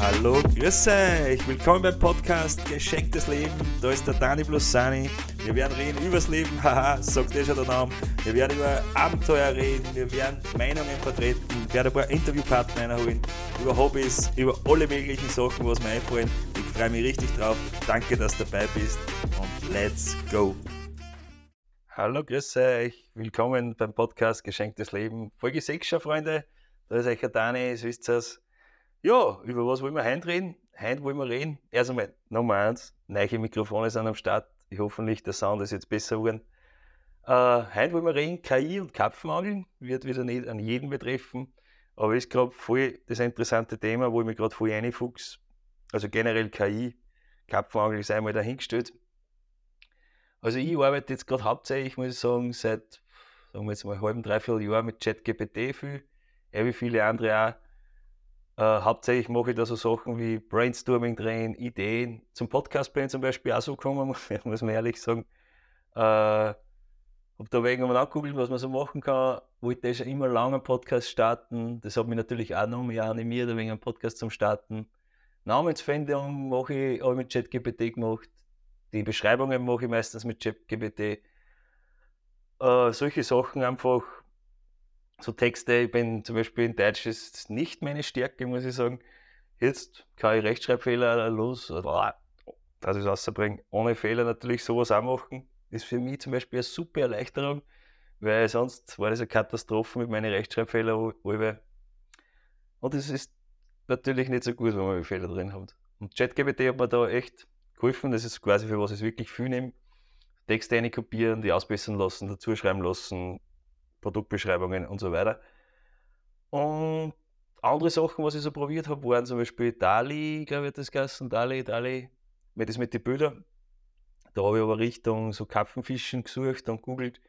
Hallo, grüß euch, willkommen beim Podcast Geschenktes Leben. Da ist der Dani plus Sani. Wir werden reden übers Leben, haha, sagt eh schon der Name. Wir werden über Abenteuer reden, wir werden Meinungen vertreten, wir werden ein paar Interviewpartner reinholen, über Hobbys, über alle möglichen Sachen, was mir einfallen. Ich freue mich richtig drauf. Danke, dass du dabei bist und let's go. Hallo, grüß euch, willkommen beim Podcast Geschenktes Leben. Folge 6 schon, Freunde. Da ist euch der Dani, so ist es. Ja, über was wollen wir heute reden? Heute wollen wir reden. Erst einmal Nummer eins, neue Mikrofone sind am Start. Ich hoffe nicht, der Sound ist jetzt besser geworden. Äh, heute wollen wir reden, KI und Kapfenangeln. Wird wieder nicht an jeden betreffen. Aber ist gerade voll das interessante Thema, wo ich mich gerade voll reinfuchs. Also generell KI, Kapfenangeln ist einmal dahingestellt. Also ich arbeite jetzt gerade hauptsächlich, muss ich sagen, seit sagen wir jetzt mal halben, dreiviertel Jahr mit ChatGPT viel. Ja, wie viele andere auch äh, hauptsächlich mache ich da so Sachen wie Brainstorming drehen, Ideen. Zum Podcast bin zum Beispiel auch so gekommen, muss man ehrlich sagen. Äh, habe da wegen mal angeguckt, was man so machen kann. Wollte schon immer lange einen Podcast starten. Das hat mich natürlich auch noch mehr animiert, wegen einem Podcast zum Starten. Namensfindung mache ich, habe ich mit ChatGPT gemacht. Die Beschreibungen mache ich meistens mit ChatGPT. Äh, solche Sachen einfach so Texte, ich bin zum Beispiel in Deutsch ist nicht meine Stärke, muss ich sagen. Jetzt kann ich Rechtschreibfehler los, dass ich es rausbringe, ohne Fehler natürlich sowas auch machen. Ist für mich zum Beispiel eine super Erleichterung, weil sonst war das eine Katastrophe mit meinen Rechtschreibfehlern. Und es ist natürlich nicht so gut, wenn man Fehler drin hat. Und ChatGPT hat mir da echt geholfen. Das ist quasi für was ich wirklich viel nehme. Texte kopieren, die ausbessern lassen, dazu schreiben lassen, Produktbeschreibungen und so weiter. Und andere Sachen, was ich so probiert habe, waren zum Beispiel DALI, glaube ich, das Gassen, DALI, DALI, mit das mit den Bildern. Da habe ich aber Richtung so Kapfenfischen gesucht und googelt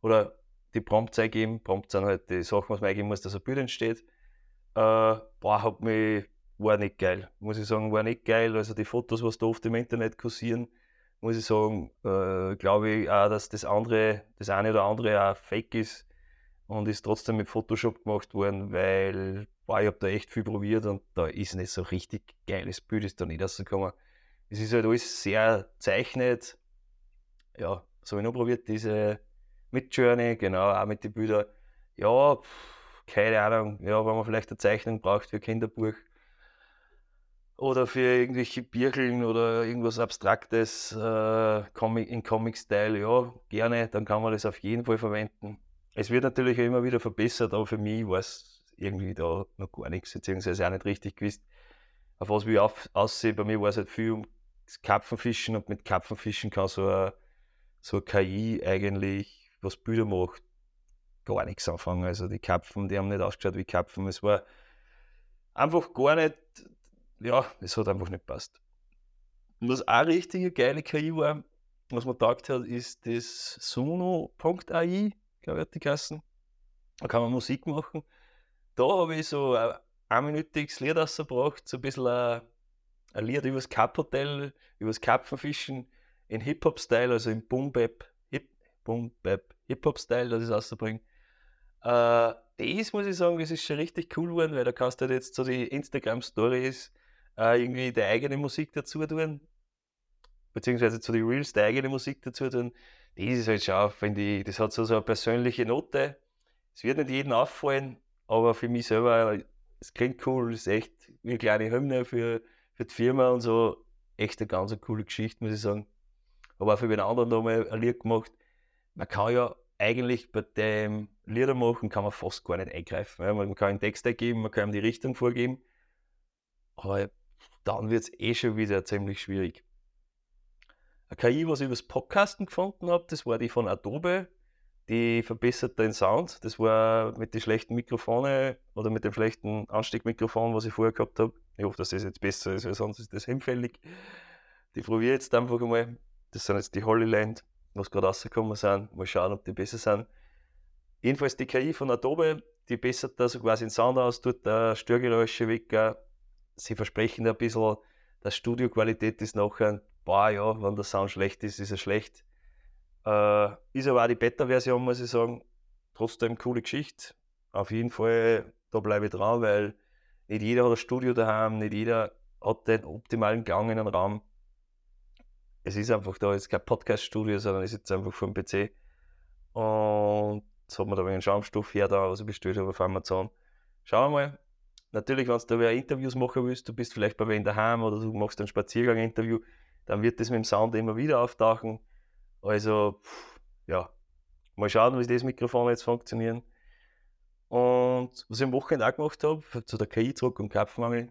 oder die Prompts eingeben. Prompts sind halt die Sachen, was man eingeben muss, dass ein Bild entsteht. Äh, boah, hat mich, war nicht geil. Muss ich sagen, war nicht geil. Also die Fotos, was da oft im Internet kursieren, muss ich sagen, äh, glaube ich auch, dass das andere, das eine oder andere auch fake ist und ist trotzdem mit Photoshop gemacht worden, weil boah, ich habe da echt viel probiert und da ist nicht so richtig geiles Bild ist da nicht rausgekommen. Es ist halt alles sehr zeichnet. Ja, so habe ich noch probiert, diese mit Journey, genau, auch mit den Bildern. Ja, pff, keine Ahnung, ja, wenn man vielleicht eine Zeichnung braucht für Kinderbuch oder für irgendwelche Birkeln oder irgendwas Abstraktes äh, Comic, in Comic-Style, ja, gerne, dann kann man das auf jeden Fall verwenden. Es wird natürlich auch immer wieder verbessert, aber für mich war es irgendwie da noch gar nichts, beziehungsweise auch nicht richtig gewusst, auf was ich auf, aussehe. Bei mir war es halt viel um Karpfenfischen und mit Karpfenfischen kann so eine, so eine KI eigentlich, was Bilder macht, gar nichts anfangen. Also die Karpfen, die haben nicht ausgeschaut wie Karpfen. Es war einfach gar nicht, ja, es hat einfach nicht passt. Und was auch richtige geile KI war, was man taugt hat, ist das Sono.ai glaube ich, hat die Kassen. Da kann man Musik machen. Da habe ich so ein einminütiges Lied rausgebracht, so ein bisschen ein, ein Lied über das Cup-Hotel, über das Karpfenfischen in Hip-Hop-Style, also im Boom-Bap, Hip, Boom Hip-Hop-Style, das ich rauszubringen. Äh, das muss ich sagen, das ist schon richtig cool geworden, weil da kannst du halt jetzt so die Instagram-Stories äh, irgendwie die eigene Musik dazu tun, beziehungsweise zu den Reels die eigene Musik dazu tun das ist halt schon, finde ich, das hat so, so eine persönliche Note. Es wird nicht jedem auffallen, aber für mich selber, es klingt cool, es ist echt wie eine kleine Hymne für, für die Firma und so. Echt eine ganz coole Geschichte, muss ich sagen. Aber auch für den anderen nochmal ein Lied gemacht. Man kann ja eigentlich bei dem Lieder machen, kann man fast gar nicht eingreifen. Man kann einen Text eingeben, man kann ihm die Richtung vorgeben. Aber dann wird es eh schon wieder ziemlich schwierig. Eine KI, was ich über das Podcasten gefunden habe, das war die von Adobe. Die verbessert den Sound. Das war mit den schlechten Mikrofonen oder mit dem schlechten Ansteckmikrofon, was ich vorher gehabt habe. Ich hoffe, dass das jetzt besser ist, weil sonst ist das hinfällig. Die probiere ich jetzt einfach einmal. Das sind jetzt die Holyland, was gerade rausgekommen sind. Mal schauen, ob die besser sind. Jedenfalls die KI von Adobe, die bessert da so quasi den Sound aus, tut da Störgeräusche weg. Sie versprechen ein bisschen, dass Studioqualität ist nachher boah, ja, wenn der Sound schlecht ist, ist er schlecht. Äh, ist aber auch die Beta-Version, muss ich sagen. Trotzdem coole Geschichte. auf jeden Fall, da bleibe ich dran, weil nicht jeder hat ein Studio daheim, nicht jeder hat den optimalen Gang in einem Raum. Es ist einfach da, jetzt kein Podcast-Studio, sondern ist jetzt einfach vom PC. Und jetzt hat man da einen Schaumstoff her, da, was ich bestellt habe auf Amazon. Schauen wir mal. Natürlich, wenn du wieder Interviews machen willst, du bist vielleicht bei wen daheim oder du machst ein Spaziergang-Interview, dann wird das mit dem Sound immer wieder auftauchen. Also, ja, mal schauen, wie das Mikrofon jetzt funktionieren. Und was ich am Wochenende auch gemacht habe, zu der KI zurück und Kapfenmangel,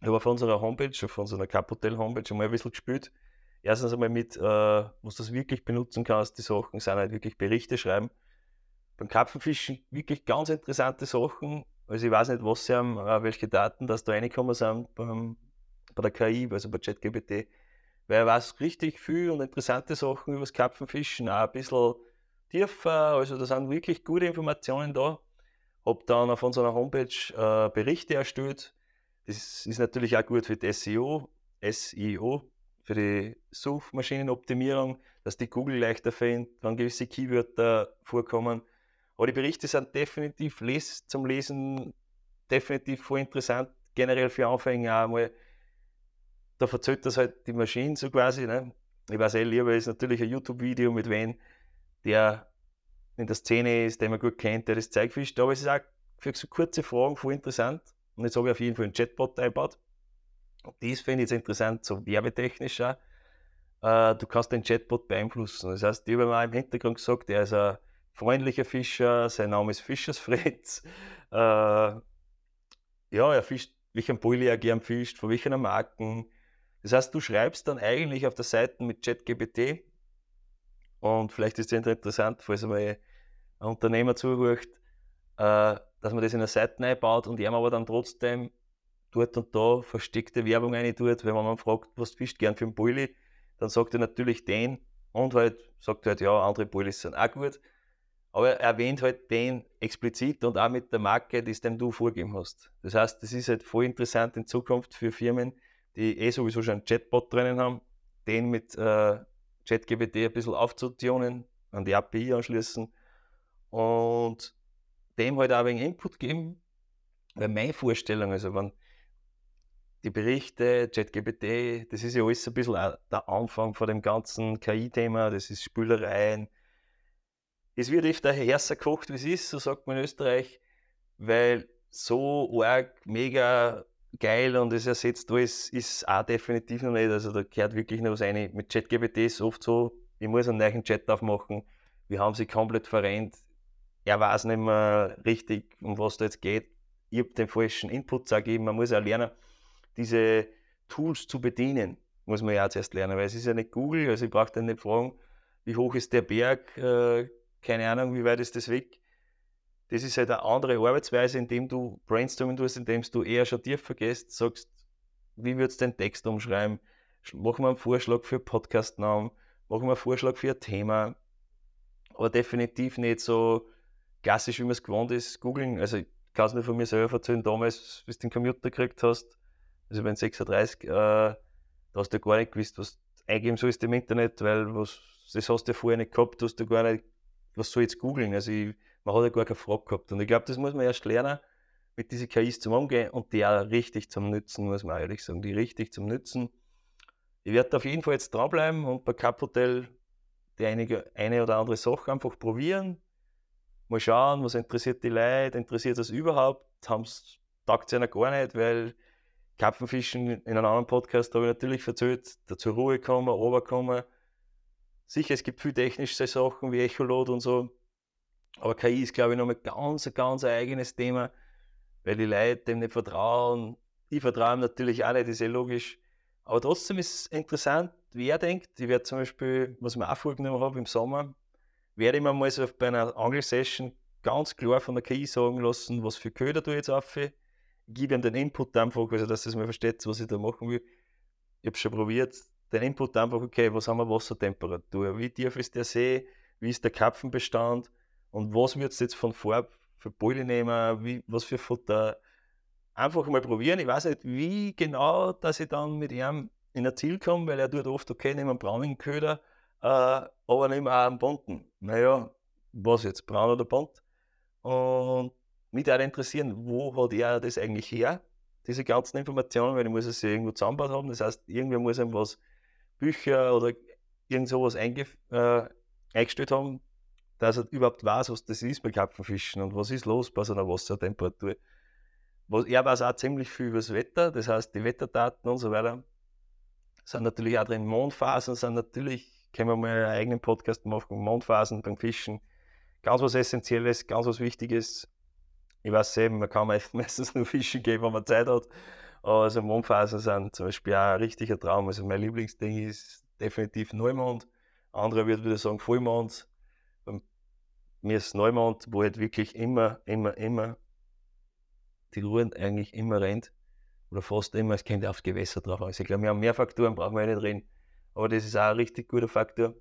ich habe auf unserer Homepage, auf unserer Kaphotel Homepage schon mal ein bisschen gespielt. Erstens einmal mit, äh, was du wirklich benutzen kannst, die Sachen sind halt wirklich Berichte schreiben. Beim Karpfenfischen wirklich ganz interessante Sachen. Also ich weiß nicht, was sie haben, welche Daten dass da reingekommen sind beim, bei der KI, also bei ChatGPT. Weil er weiß richtig viel und interessante Sachen über das Karpfenfischen, auch ein bisschen tiefer. Also da sind wirklich gute Informationen da. Hab dann auf unserer Homepage äh, Berichte erstellt. Das ist natürlich auch gut für das SEO, SEO, für die Suchmaschinenoptimierung, dass die Google leichter findet, wenn gewisse Keywörter vorkommen. Aber die Berichte sind definitiv les zum Lesen definitiv voll interessant, generell für Anfänger auch mal. Da verzählt das halt die Maschine so quasi. Ne? Ich weiß eh lieber, ist natürlich ein YouTube-Video mit wen, der in der Szene ist, den man gut kennt, der das Zeug fischt. Aber es ist auch für so kurze Fragen voll interessant. Und jetzt habe ich auf jeden Fall einen Chatbot eingebaut. Und das finde ich jetzt interessant, so werbetechnisch auch. Äh, du kannst den Chatbot beeinflussen. Das heißt, ich habe mal im Hintergrund gesagt, er ist ein freundlicher Fischer, sein Name ist Fischersfritz. Äh, ja, er fischt, welchen Bulli er gern fischt, von welchen Marken. Das heißt, du schreibst dann eigentlich auf der Seite mit ChatGPT und vielleicht ist es interessant, falls einmal ein Unternehmer zuhört, äh, dass man das in eine Seite einbaut und ihm aber dann trotzdem dort und da versteckte Werbung rein tut, wenn man fragt, was bist gern für einen Bulli, dann sagt er natürlich den und halt sagt halt, ja, andere Bullis sind auch gut. Aber er erwähnt halt den explizit und auch mit der Marke, die es dem du vorgegeben hast. Das heißt, das ist halt voll interessant in Zukunft für Firmen, die eh sowieso schon einen Chatbot drinnen haben, den mit äh, ChatGPT ein bisschen aufzutunen, an die API anschließen und dem halt auch wenig Input geben. Weil meine Vorstellung, also wenn die Berichte, ChatGPT, das ist ja alles ein bisschen der Anfang von dem ganzen KI-Thema, das ist Spülereien. Es wird öfter härter gekocht, wie es ist, so sagt man in Österreich, weil so arg, mega geil und es ersetzt alles, ist auch definitiv noch nicht. Also da gehört wirklich noch was rein. Mit ChatGPT ist oft so, ich muss einen neuen Chat aufmachen, wir haben sie komplett verrennt, er weiß nicht mehr richtig, um was da jetzt geht. Ich habe den falschen Input gegeben, man muss auch lernen, diese Tools zu bedienen, muss man ja auch zuerst lernen, weil es ist ja nicht Google, also ich brauche dann nicht fragen, wie hoch ist der Berg, äh, keine Ahnung, wie weit ist das weg. Das ist halt eine andere Arbeitsweise, indem du brainstorming tust, indem du eher schon tiefer gehst, sagst, wie würdest du den Text umschreiben, machen wir einen Vorschlag für Podcastnamen, machen wir einen Vorschlag für ein Thema, aber definitiv nicht so klassisch, wie man es gewohnt ist, googeln. Also ich kann es nur von mir selber erzählen, damals, bis du den Computer gekriegt hast, also bei 36, äh, da hast du gar nicht gewusst, was eingeben sollst im Internet, weil was, das hast du vorher nicht gehabt, du hast du gar nicht, was soll ich jetzt googeln? Also ich, man hat ja gar keine Frage gehabt. Und ich glaube, das muss man erst lernen, mit diesen KIs zum Umgehen und die auch richtig zum Nützen, muss man ehrlich sagen, die richtig zum Nützen. Ich werde auf jeden Fall jetzt dranbleiben und bei Cup Hotel die einige, eine oder andere Sache einfach probieren. Mal schauen, was interessiert die Leute, interessiert das überhaupt? Haben's, taugt es einer gar nicht, weil Karpfenfischen in einem anderen Podcast habe ich natürlich erzählt, da zur Ruhe kommen, runterkommen. Sicher, es gibt viele technische Sachen wie Echolot und so, aber KI ist, glaube ich, noch ein ganz, ganz eigenes Thema, weil die Leute dem nicht vertrauen. Ich vertraue ihm natürlich auch nicht, ist eh logisch. Aber trotzdem ist es interessant, wer denkt. Ich werde zum Beispiel, was ich mir auch vorgenommen habe im Sommer, werde ich mir mal so bei einer Angel-Session ganz klar von der KI sagen lassen, was für Köder du jetzt auf. Ich gebe ihm den Input einfach, also dass es mir versteht, was ich da machen will. Ich habe schon probiert, den Input einfach, okay, was haben wir Wassertemperatur, wie tief ist der See, wie ist der Kapfenbestand und was würdest du jetzt von Farbe für Beule nehmen, wie, was für Futter. Einfach mal probieren. Ich weiß nicht, wie genau, dass ich dann mit ihm in ein Ziel komme, weil er tut oft, okay, nehmen einen braunen Köder, äh, aber nehmen auch einen bunten. Naja, was jetzt, braun oder bunt? Und mich da interessieren, wo hat er das eigentlich her, diese ganzen Informationen, weil ich muss es ja irgendwo zusammengebaut haben. Das heißt, irgendwer muss ihm was, Bücher oder irgend sowas einge, äh, eingestellt haben, dass er überhaupt weiß, was das ist bei Karpfenfischen und was ist los bei so einer Wassertemperatur. Was, er weiß auch ziemlich viel über das Wetter, das heißt, die Wetterdaten und so weiter sind natürlich auch drin. Mondphasen sind natürlich, können wir mal einen eigenen Podcast machen, Mondphasen beim Fischen. Ganz was Essentielles, ganz was Wichtiges. Ich weiß eben, man kann meistens nur fischen gehen, wenn man Zeit hat. Also Mondphasen sind zum Beispiel auch ein richtiger Traum. Also mein Lieblingsding ist definitiv Neumond. Andere würde wieder sagen Vollmond. Bei mir ist Neumond, wo halt wirklich immer, immer, immer die Ruhe eigentlich immer rennt oder fast immer, es kommt aufs Gewässer drauf. Also ich glaube, wir haben mehr Faktoren, brauchen wir nicht reden. Aber das ist auch ein richtig guter Faktor.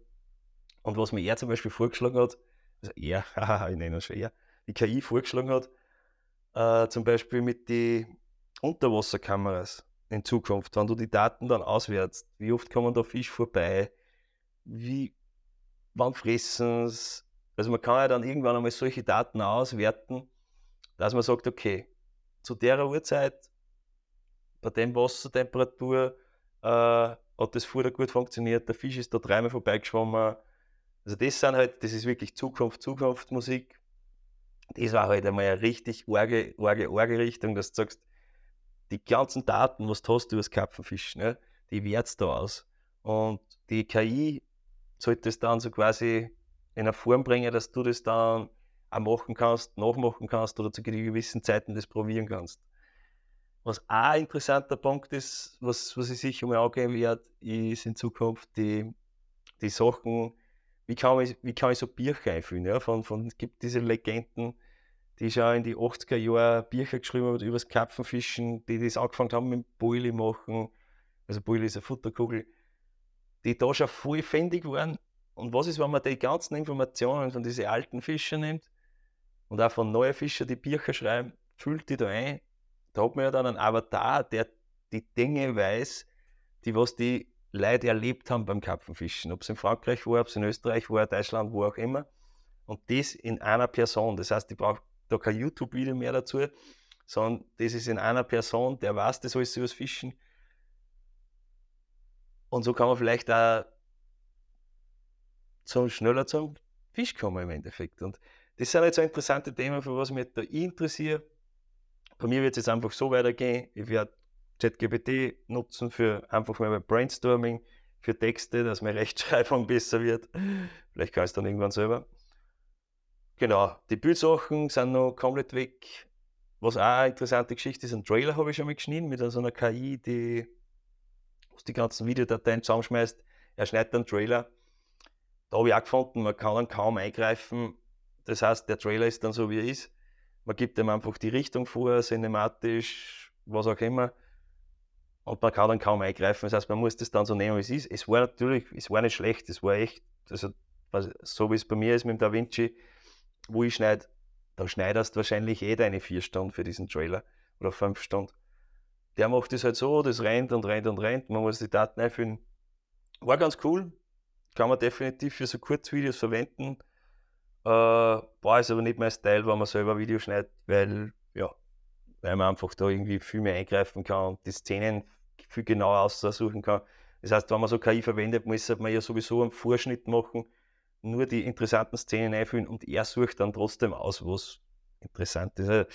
Und was mir er zum Beispiel vorgeschlagen hat, also er, haha, ich nenne ihn schon er, die KI vorgeschlagen hat, äh, zum Beispiel mit den Unterwasserkameras in Zukunft, wenn du die Daten dann auswertest, wie oft kommen da Fisch vorbei, wie, wann fressen sie, also man kann ja dann irgendwann einmal solche Daten auswerten, dass man sagt, okay, zu der Uhrzeit bei dem Wassertemperatur äh, hat das Futter gut funktioniert, der Fisch ist da dreimal vorbeigeschwommen. Also das sind halt, das ist wirklich Zukunft, Zukunftsmusik. Das war halt einmal eine richtig arge, arge, arge Richtung, dass du sagst, die ganzen Daten, was du hast über das Karpfenfischen, ne, die wertest da aus. Und die KI sollte das dann so quasi in eine Form bringen, dass du das dann auch machen kannst, nachmachen kannst oder zu gewissen Zeiten das probieren kannst. Was auch ein interessanter Punkt ist, was, was ich sicher mal angehen werde, ist in Zukunft die, die Sachen, wie kann, ich, wie kann ich so Bücher einführen? Ja? Von, von, es gibt diese Legenden, die schon in die 80er Jahre Bücher geschrieben haben über das Karpfenfischen, die das angefangen haben mit Boili machen. Also Boili ist eine Futterkugel, die da schon voll fändig waren. Und was ist, wenn man die ganzen Informationen von diesen alten Fischern nimmt und auch von neuen Fischern die Bücher schreiben, füllt die da ein da hat man ja dann einen Avatar, der die Dinge weiß, die was die Leute erlebt haben beim Karpfenfischen. Ob es in Frankreich war, ob es in Österreich war, Deutschland, wo auch immer. Und das in einer Person. Das heißt, ich brauche da kein YouTube-Video mehr dazu, sondern das ist in einer Person, der weiß das alles über das Fischen. Und so kann man vielleicht auch zum, schneller zum Fisch kommen im Endeffekt. Und das sind jetzt so interessante Themen, für was mich da interessiert. Bei mir wird es jetzt einfach so weitergehen. Ich werde ChatGPT nutzen für einfach mal Brainstorming, für Texte, dass meine Rechtschreibung besser wird. Vielleicht kann ich es dann irgendwann selber. Genau, die Bildsachen sind noch komplett weg. Was auch eine interessante Geschichte ist, ein Trailer habe ich schon mal geschnitten mit so einer KI, die die ganzen Videodateien zusammenschmeißt. Er schneidet einen Trailer. Da habe ich auch gefunden, man kann dann kaum eingreifen. Das heißt, der Trailer ist dann so, wie er ist. Man gibt ihm einfach die Richtung vor, cinematisch, was auch immer. Und man kann dann kaum eingreifen. Das heißt, man muss das dann so nehmen, wie es ist. Es war natürlich, es war nicht schlecht, es war echt, also, so wie es bei mir ist mit dem Da Vinci, wo ich schneide, da schneidest wahrscheinlich eh deine vier Stunden für diesen Trailer oder fünf Stunden. Der macht das halt so, das rennt und rennt und rennt, man muss die Daten einfüllen. War ganz cool, kann man definitiv für so Kurzvideos verwenden. Äh, war es aber nicht mein Style, wenn man selber Video schneidet, weil, ja, weil man einfach da irgendwie viel mehr eingreifen kann und die Szenen viel genauer aussuchen kann. Das heißt, wenn man so KI verwendet, muss man ja sowieso einen Vorschnitt machen, nur die interessanten Szenen einführen und er sucht dann trotzdem aus, was interessant ist. Also,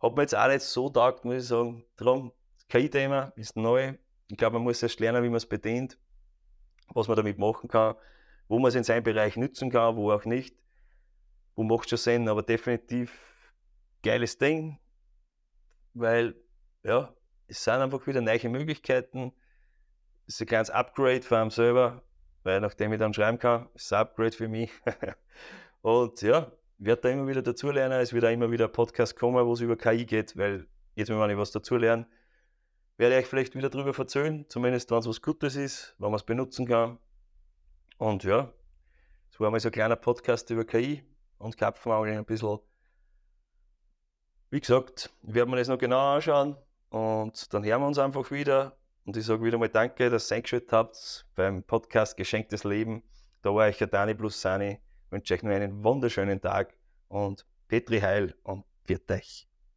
hat mir jetzt auch nicht so taugt, muss ich sagen. Darum, KI-Thema ist neu. Ich glaube, man muss erst lernen, wie man es bedient, was man damit machen kann, wo man es in seinem Bereich nutzen kann, wo auch nicht wo macht schon Sinn, aber definitiv geiles Ding, weil ja, es sind einfach wieder neue Möglichkeiten. Es ist ein kleines Upgrade für einen selber, weil nachdem ich dann schreiben kann, ist ein Upgrade für mich. und ja, werde da immer wieder dazulernen. Es wird auch immer wieder ein Podcast kommen, wo es über KI geht, weil jetzt, wenn ich was dazulernen, werde ich vielleicht wieder darüber erzählen, zumindest wenn es was Gutes ist, wenn man es benutzen kann. Und ja, es war mal so ein kleiner Podcast über KI und Kapfenauge ein bisschen. Wie gesagt, werden wir das noch genau anschauen und dann hören wir uns einfach wieder. Und ich sage wieder mal Danke, dass ihr eingeschaltet habt beim Podcast Geschenktes Leben. Da war ich der Dani plus Sani. Wünsche euch noch einen wunderschönen Tag und Petri Heil und Viert euch.